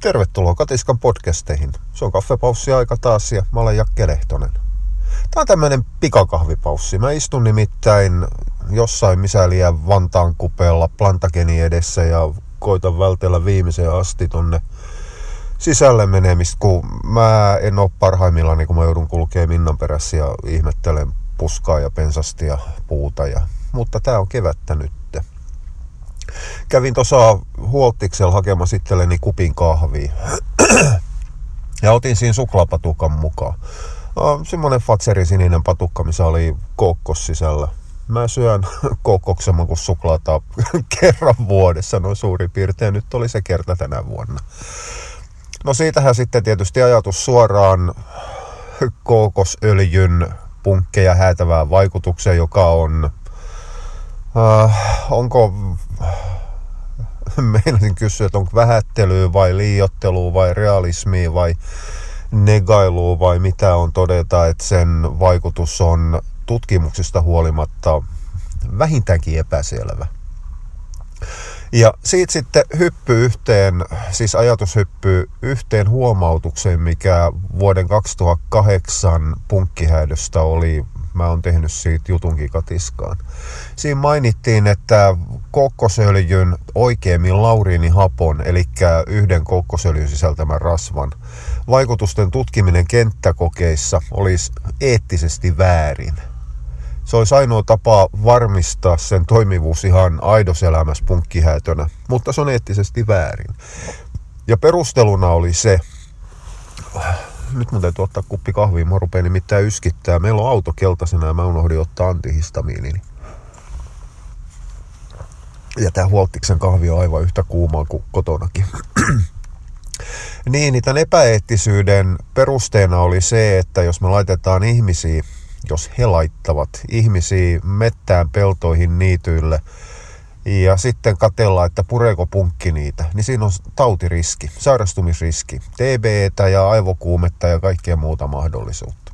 Tervetuloa Katiskan podcasteihin. Se on kaffepaussi aika taas ja mä olen Jakke Lehtonen. Tää on tämmönen pikakahvipaussi. Mä istun nimittäin jossain misäliä Vantaan kupeella plantageni edessä ja koitan vältellä viimeiseen asti tonne sisälle menemistä, kun mä en oo parhaimmillani, kun mä joudun kulkee Minnan perässä ja ihmettelen puskaa ja pensasti ja puuta. Ja, mutta tää on kevättä nyt. Kävin tuossa Huoltiksella hakemassa itselleni kupin kahvia. ja otin siinä suklaapatukan mukaan. Semmoinen Fatserin sininen patukka, missä oli kokkos sisällä. Mä syön kokkoksen kuin suklaata kerran vuodessa, noin suurin piirtein. Nyt oli se kerta tänä vuonna. No siitähän sitten tietysti ajatus suoraan kookosöljyn punkkeja häätävään vaikutukseen, joka on... Äh, onko meinasin kysyä, että onko vähättelyä vai liiottelua vai realismia vai negailua vai mitä on todeta, että sen vaikutus on tutkimuksista huolimatta vähintäänkin epäselvä. Ja siitä sitten hyppy yhteen, siis ajatus hyppyy yhteen huomautukseen, mikä vuoden 2008 punkkihäädöstä oli Mä oon tehnyt siitä jutunkin katiskaan. Siinä mainittiin, että kokkosöljyn oikeimmin lauriinihapon, eli yhden kokkosöljyn sisältämän rasvan, vaikutusten tutkiminen kenttäkokeissa olisi eettisesti väärin. Se olisi ainoa tapa varmistaa sen toimivuus ihan aidoselämässä punkkihäätönä, mutta se on eettisesti väärin. Ja perusteluna oli se, nyt mun täytyy ottaa kuppi kahvia, mä rupean nimittäin yskittää. Meillä on auto keltaisena ja mä unohdin ottaa antihistamiinini. Ja tää Huoltiksen kahvi on aivan yhtä kuumaa kuin kotonakin. niin, niin tämän epäeettisyyden perusteena oli se, että jos me laitetaan ihmisiä, jos he laittavat ihmisiä mettään, peltoihin, niityille – ja sitten katsellaan, että pureeko punkki niitä, niin siinä on tautiriski, sairastumisriski, TBtä ja aivokuumetta ja kaikkea muuta mahdollisuutta.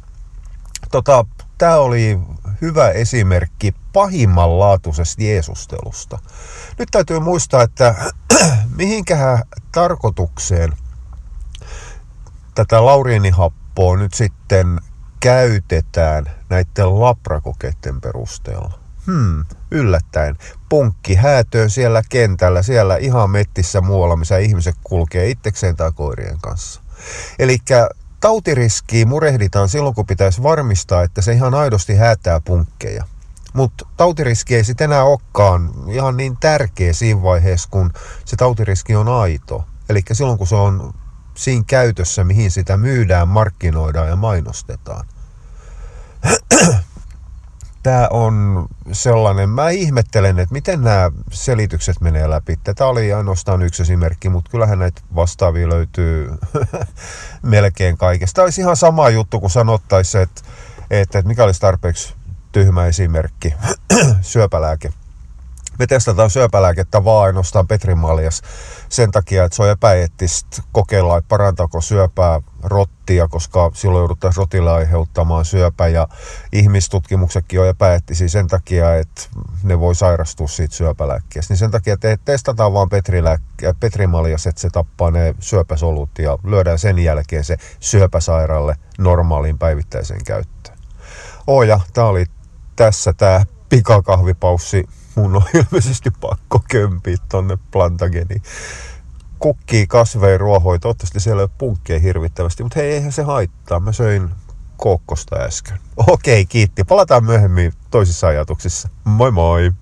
Tota, Tämä oli hyvä esimerkki pahimmanlaatuisesta Jeesustelusta. Nyt täytyy muistaa, että mihinkähän tarkoitukseen tätä lauriinihappoa nyt sitten käytetään näiden labrakokeiden perusteella hmm, yllättäen, punkki häätöön siellä kentällä, siellä ihan mettissä muualla, missä ihmiset kulkee itsekseen tai koirien kanssa. Eli tautiriskiä murehditaan silloin, kun pitäisi varmistaa, että se ihan aidosti häätää punkkeja. Mutta tautiriski ei sitten enää olekaan ihan niin tärkeä siinä vaiheessa, kun se tautiriski on aito. Eli silloin, kun se on siinä käytössä, mihin sitä myydään, markkinoidaan ja mainostetaan tämä on sellainen, mä ihmettelen, että miten nämä selitykset menee läpi. Tämä oli ainoastaan yksi esimerkki, mutta kyllähän näitä vastaavia löytyy melkein kaikesta. Tämä olisi ihan sama juttu, kun sanottaisiin, että, että, että mikä olisi tarpeeksi tyhmä esimerkki, syöpälääke me testataan syöpälääkettä vaan ainoastaan Petrimaljas sen takia, että se on epäeettistä kokeilla, että parantaako syöpää rottia, koska silloin jouduttaisiin rotille aiheuttamaan syöpä ja ihmistutkimuksetkin on epäeettisiä sen takia, että ne voi sairastua siitä syöpälääkkeestä. Niin sen takia te testataan vaan Petrimaljas, että se tappaa ne syöpäsolut ja lyödään sen jälkeen se syöpäsairaalle normaaliin päivittäiseen käyttöön. Oja, tämä oli tässä tämä pikakahvipaussi mun on ilmeisesti pakko kömpiä tonne Plantageniin. Kukkii, kasvei, ruohoi. Toivottavasti siellä ei ole punkkeja hirvittävästi, mutta hei, eihän se haittaa. Mä söin kokkosta äsken. Okei, kiitti. Palataan myöhemmin toisissa ajatuksissa. Moi moi!